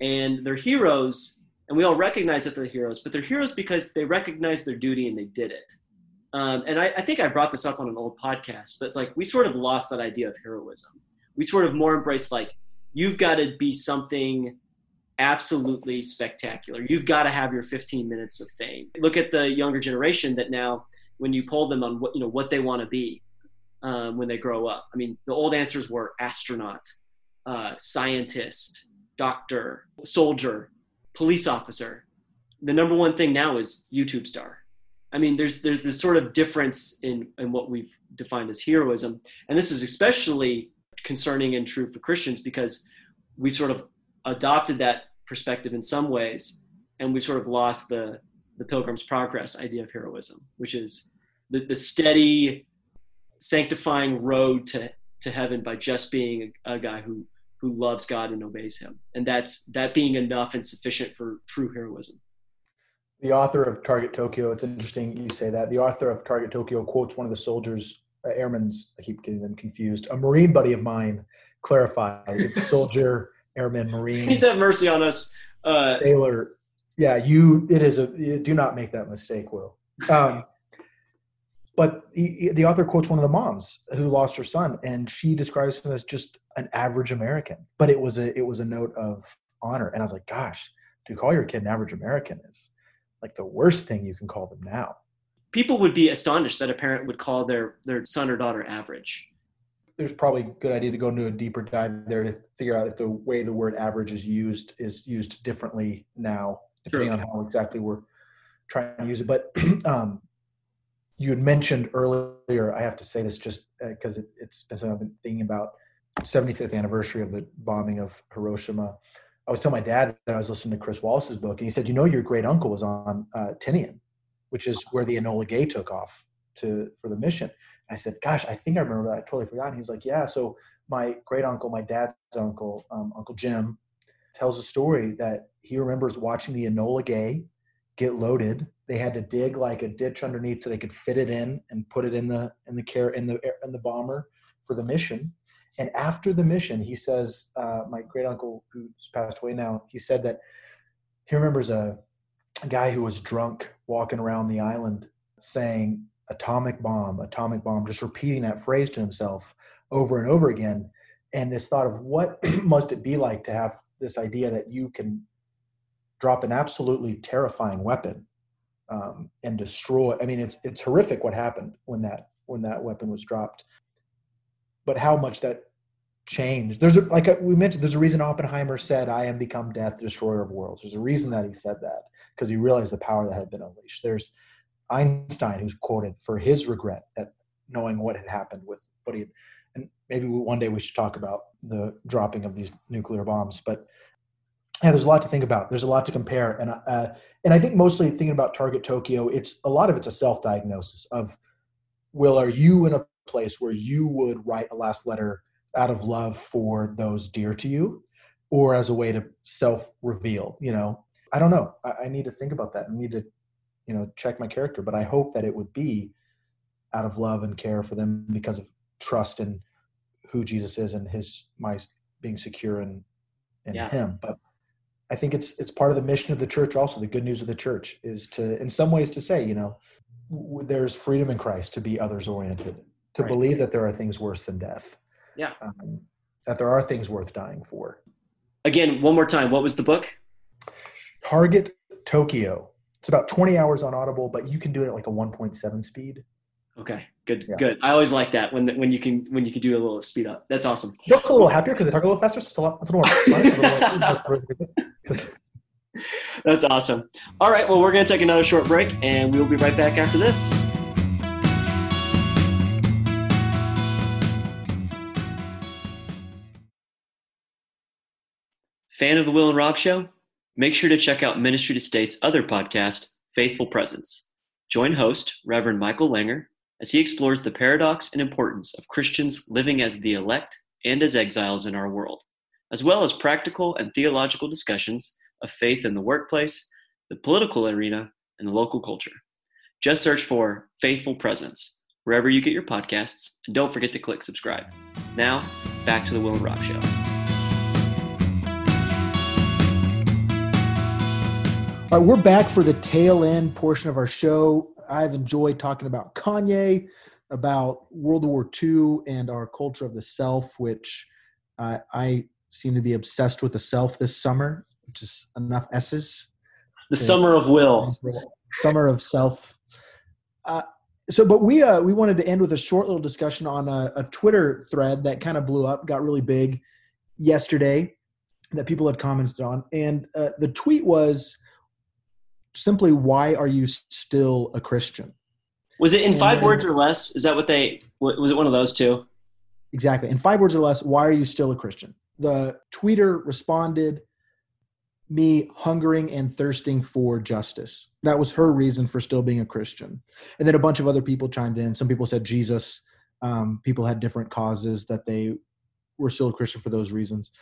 [SPEAKER 1] And they're heroes, and we all recognize that they're heroes, but they're heroes because they recognize their duty and they did it. Um, and I, I think I brought this up on an old podcast, but it's like we sort of lost that idea of heroism. We sort of more embrace like you've got to be something absolutely spectacular. You've got to have your 15 minutes of fame. Look at the younger generation that now, when you poll them on what you know what they want to be um, when they grow up. I mean, the old answers were astronaut, uh, scientist, doctor, soldier, police officer. The number one thing now is YouTube star. I mean, there's there's this sort of difference in in what we've defined as heroism, and this is especially concerning and true for Christians because we sort of adopted that perspective in some ways, and we sort of lost the the Pilgrim's Progress idea of heroism, which is the, the steady, sanctifying road to to heaven by just being a, a guy who who loves God and obeys Him, and that's that being enough and sufficient for true heroism.
[SPEAKER 2] The author of Target Tokyo, it's interesting you say that. The author of Target Tokyo quotes one of the soldiers, uh, airmen's, I keep getting them confused. A Marine buddy of mine clarifies it's soldier airman, marine.
[SPEAKER 1] Please have mercy on us.
[SPEAKER 2] Uh, sailor. Yeah, you. It is a. do not make that mistake, Will. Um, but the, the author quotes one of the moms who lost her son, and she describes him as just an average American. But it was a it was a note of honor, and I was like, gosh, to call your kid an average American is like the worst thing you can call them now.
[SPEAKER 1] People would be astonished that a parent would call their their son or daughter average
[SPEAKER 2] there's probably a good idea to go into a deeper dive there to figure out if the way the word average is used is used differently now, depending sure. on how exactly we're trying to use it. But um, you had mentioned earlier, I have to say this just because uh, it, it's been something I've been thinking about 75th anniversary of the bombing of Hiroshima. I was telling my dad that I was listening to Chris Wallace's book, and he said, "You know, your great uncle was on uh, Tinian, which is where the Enola Gay took off to for the mission." I said, "Gosh, I think I remember that. I totally forgot." And he's like, "Yeah." So my great uncle, my dad's uncle, um, Uncle Jim, tells a story that he remembers watching the Enola Gay get loaded. They had to dig like a ditch underneath so they could fit it in and put it in the in the care in the in the bomber for the mission. And after the mission, he says, uh, my great uncle who's passed away now, he said that he remembers a, a guy who was drunk walking around the island saying, atomic bomb, atomic bomb, just repeating that phrase to himself over and over again. And this thought of what must it be like to have this idea that you can drop an absolutely terrifying weapon um, and destroy. I mean, it's it's horrific what happened when that when that weapon was dropped. But how much that changed? There's a, like we mentioned. There's a reason Oppenheimer said, "I am become death, destroyer of worlds." There's a reason that he said that because he realized the power that had been unleashed. There's Einstein, who's quoted for his regret at knowing what had happened with what he and maybe one day we should talk about the dropping of these nuclear bombs. But yeah, there's a lot to think about. There's a lot to compare, and uh, and I think mostly thinking about Target Tokyo, it's a lot of it's a self-diagnosis of, Will, are you in a place where you would write a last letter out of love for those dear to you, or as a way to self-reveal? You know, I don't know. I, I need to think about that. I need to you know check my character but i hope that it would be out of love and care for them because of trust in who jesus is and his my being secure in in yeah. him but i think it's it's part of the mission of the church also the good news of the church is to in some ways to say you know w- there's freedom in christ to be others oriented to right. believe that there are things worse than death.
[SPEAKER 1] Yeah. Um,
[SPEAKER 2] that there are things worth dying for.
[SPEAKER 1] Again one more time what was the book?
[SPEAKER 2] Target tokyo. It's about 20 hours on Audible, but you can do it at like a 1.7 speed.
[SPEAKER 1] Okay, good, yeah. good. I always like that when when you can when you can do a little speed up. That's awesome.
[SPEAKER 2] They look a little happier because they talk a little faster. So it's a lot. It's a lot
[SPEAKER 1] more. That's awesome. All right, well, we're going to take another short break, and we'll be right back after this. Fan of the Will and Rob Show? Make sure to check out Ministry to State's other podcast, Faithful Presence. Join host Reverend Michael Langer as he explores the paradox and importance of Christians living as the elect and as exiles in our world, as well as practical and theological discussions of faith in the workplace, the political arena, and the local culture. Just search for Faithful Presence wherever you get your podcasts, and don't forget to click subscribe. Now, back to the Will and Rob Show.
[SPEAKER 2] All right, we're back for the tail end portion of our show. I've enjoyed talking about Kanye, about World War II, and our culture of the self, which uh, I seem to be obsessed with the self this summer, which is enough S's.
[SPEAKER 1] The summer of will.
[SPEAKER 2] Summer of self. Uh, so, but we uh, we wanted to end with a short little discussion on a, a Twitter thread that kind of blew up, got really big yesterday, that people had commented on, and uh, the tweet was simply why are you still a christian?
[SPEAKER 1] Was it in five and, words or less? Is that what they was it one of those two?
[SPEAKER 2] Exactly. In five words or less why are you still a christian? The tweeter responded me hungering and thirsting for justice. That was her reason for still being a christian. And then a bunch of other people chimed in. Some people said jesus um, people had different causes that they were still a christian for those reasons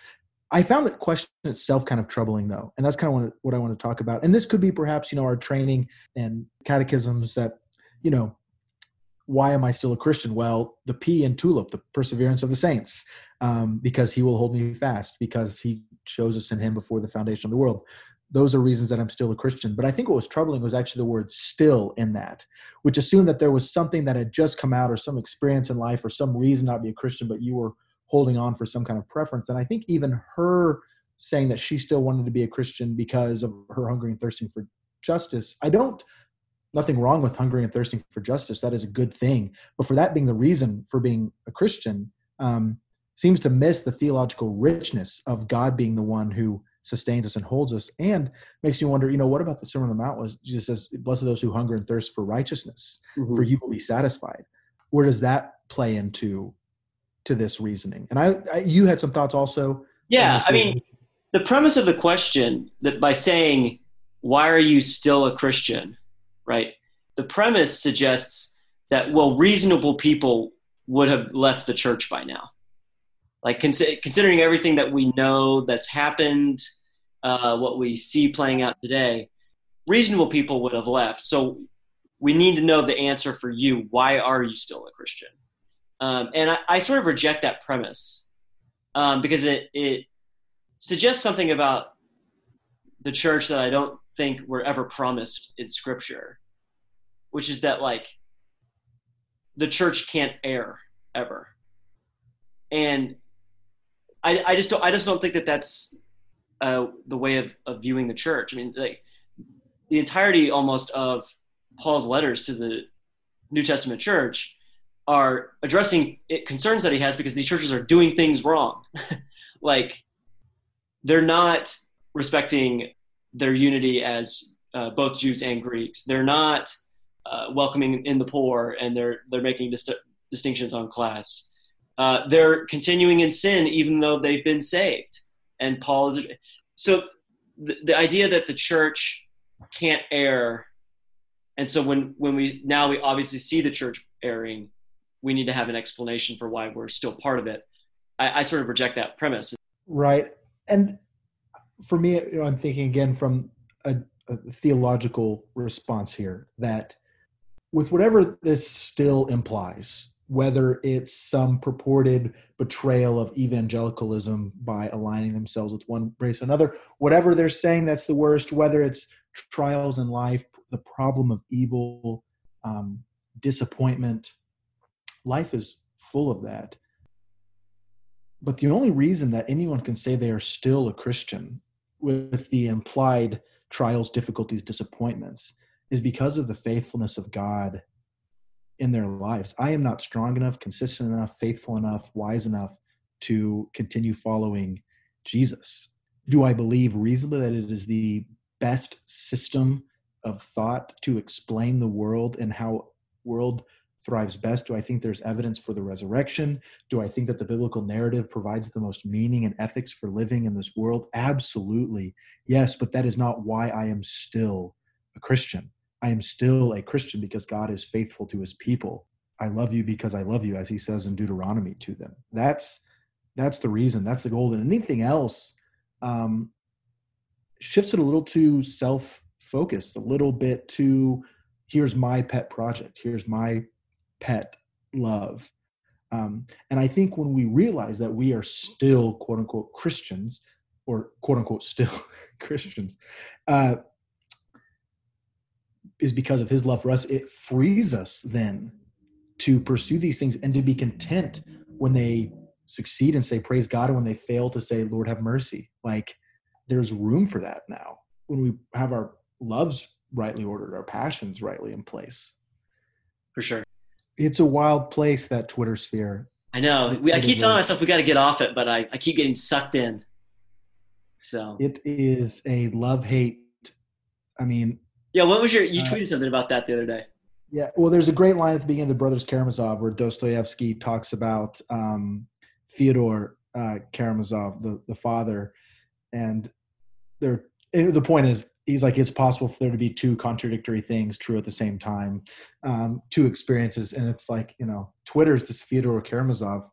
[SPEAKER 2] I found that question itself kind of troubling, though, and that's kind of what I want to talk about. And this could be perhaps, you know, our training and catechisms that, you know, why am I still a Christian? Well, the P in tulip, the perseverance of the saints, um, because He will hold me fast, because He chose us in Him before the foundation of the world. Those are reasons that I'm still a Christian. But I think what was troubling was actually the word "still" in that, which assumed that there was something that had just come out, or some experience in life, or some reason not to be a Christian, but you were holding on for some kind of preference. And I think even her saying that she still wanted to be a Christian because of her hungering and thirsting for justice, I don't, nothing wrong with hungering and thirsting for justice. That is a good thing. But for that being the reason for being a Christian, um, seems to miss the theological richness of God being the one who sustains us and holds us and makes me wonder you know what about the sermon on the mount was jesus says blessed are those who hunger and thirst for righteousness mm-hmm. for you will be satisfied where does that play into to this reasoning. And I, I you had some thoughts also.
[SPEAKER 1] Yeah, I mean, the premise of the question that by saying why are you still a Christian, right? The premise suggests that well, reasonable people would have left the church by now. Like cons- considering everything that we know that's happened, uh, what we see playing out today, reasonable people would have left. So we need to know the answer for you. Why are you still a Christian? Um, and I, I, sort of reject that premise um, because it, it suggests something about the church that I don't think we're ever promised in Scripture, which is that like the church can't err ever, and I, I just don't I just don't think that that's uh, the way of, of viewing the church. I mean, like the entirety almost of Paul's letters to the New Testament church are addressing concerns that he has because these churches are doing things wrong. like they're not respecting their unity as uh, both Jews and Greeks. They're not uh, welcoming in the poor, and they're they're making dist- distinctions on class. Uh, they're continuing in sin even though they've been saved. And Paul is so the, the idea that the church can't err, and so when when we now we obviously see the church erring, we need to have an explanation for why we're still part of it. I, I sort of reject that premise.
[SPEAKER 2] Right. And for me, you know, I'm thinking again from a, a theological response here that with whatever this still implies, whether it's some purported betrayal of evangelicalism by aligning themselves with one race or another, whatever they're saying that's the worst, whether it's trials in life, the problem of evil, um, disappointment, life is full of that. But the only reason that anyone can say they are still a Christian with the implied trials, difficulties, disappointments is because of the faithfulness of God in their lives. I am not strong enough, consistent enough, faithful enough, wise enough to continue following Jesus. Do I believe reasonably that it is the best system of thought to explain the world and how world thrives best? Do I think there's evidence for the resurrection? Do I think that the biblical narrative provides the most meaning and ethics for living in this world? Absolutely. Yes, but that is not why I am still a Christian. I am still a Christian because God is faithful to his people. I love you because I love you, as he says in Deuteronomy to them. That's that's the reason. That's the goal. And anything else um, shifts it a little too self-focused, a little bit too. Here's my pet project. Here's my pet love. Um, and I think when we realize that we are still quote unquote Christians, or quote unquote still Christians, uh, is because of his love for us. It frees us then to pursue these things and to be content when they succeed and say praise God, and when they fail to say Lord have mercy. Like there's room for that now when we have our loves rightly ordered, our passions rightly in place.
[SPEAKER 1] For sure.
[SPEAKER 2] It's a wild place that Twitter sphere.
[SPEAKER 1] I know. We, I keep telling myself we got to get off it, but I, I keep getting sucked in. So
[SPEAKER 2] it is a love hate. I mean,
[SPEAKER 1] yeah. What was your? You uh, tweeted uh, something about that the other day.
[SPEAKER 2] Yeah. Well, there's a great line at the beginning of the Brothers Karamazov where Dostoevsky talks about um, Fyodor uh, Karamazov, the the father, and there. The point is, he's like, it's possible for there to be two contradictory things true at the same time, um, two experiences, and it's like you know, Twitter's this Fyodor Karamazov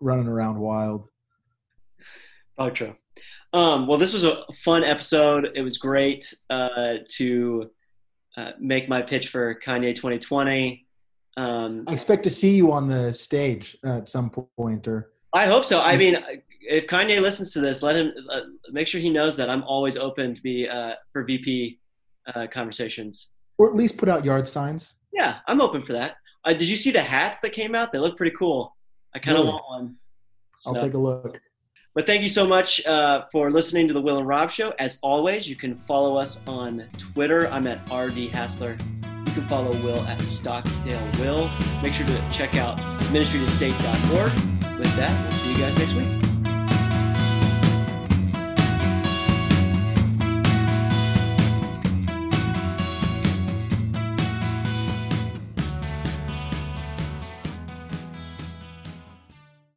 [SPEAKER 2] running around wild.
[SPEAKER 1] Oh, true. Um, well, this was a fun episode. It was great uh, to uh, make my pitch for Kanye 2020. Um,
[SPEAKER 2] I expect to see you on the stage at some point, or
[SPEAKER 1] I hope so. I mean, if Kanye listens to this, let him uh, make sure he knows that I'm always open to be uh, for VP uh, conversations,
[SPEAKER 2] or at least put out yard signs.
[SPEAKER 1] Yeah, I'm open for that. Uh, did you see the hats that came out? They look pretty cool. I kind of really? want one.
[SPEAKER 2] So. I'll take a look.
[SPEAKER 1] But thank you so much uh, for listening to the Will and Rob Show. As always, you can follow us on Twitter. I'm at RD Hassler. You can follow Will at Stockdale Will. Make sure to check out ministrytostate.org. With that, we'll see you guys next week.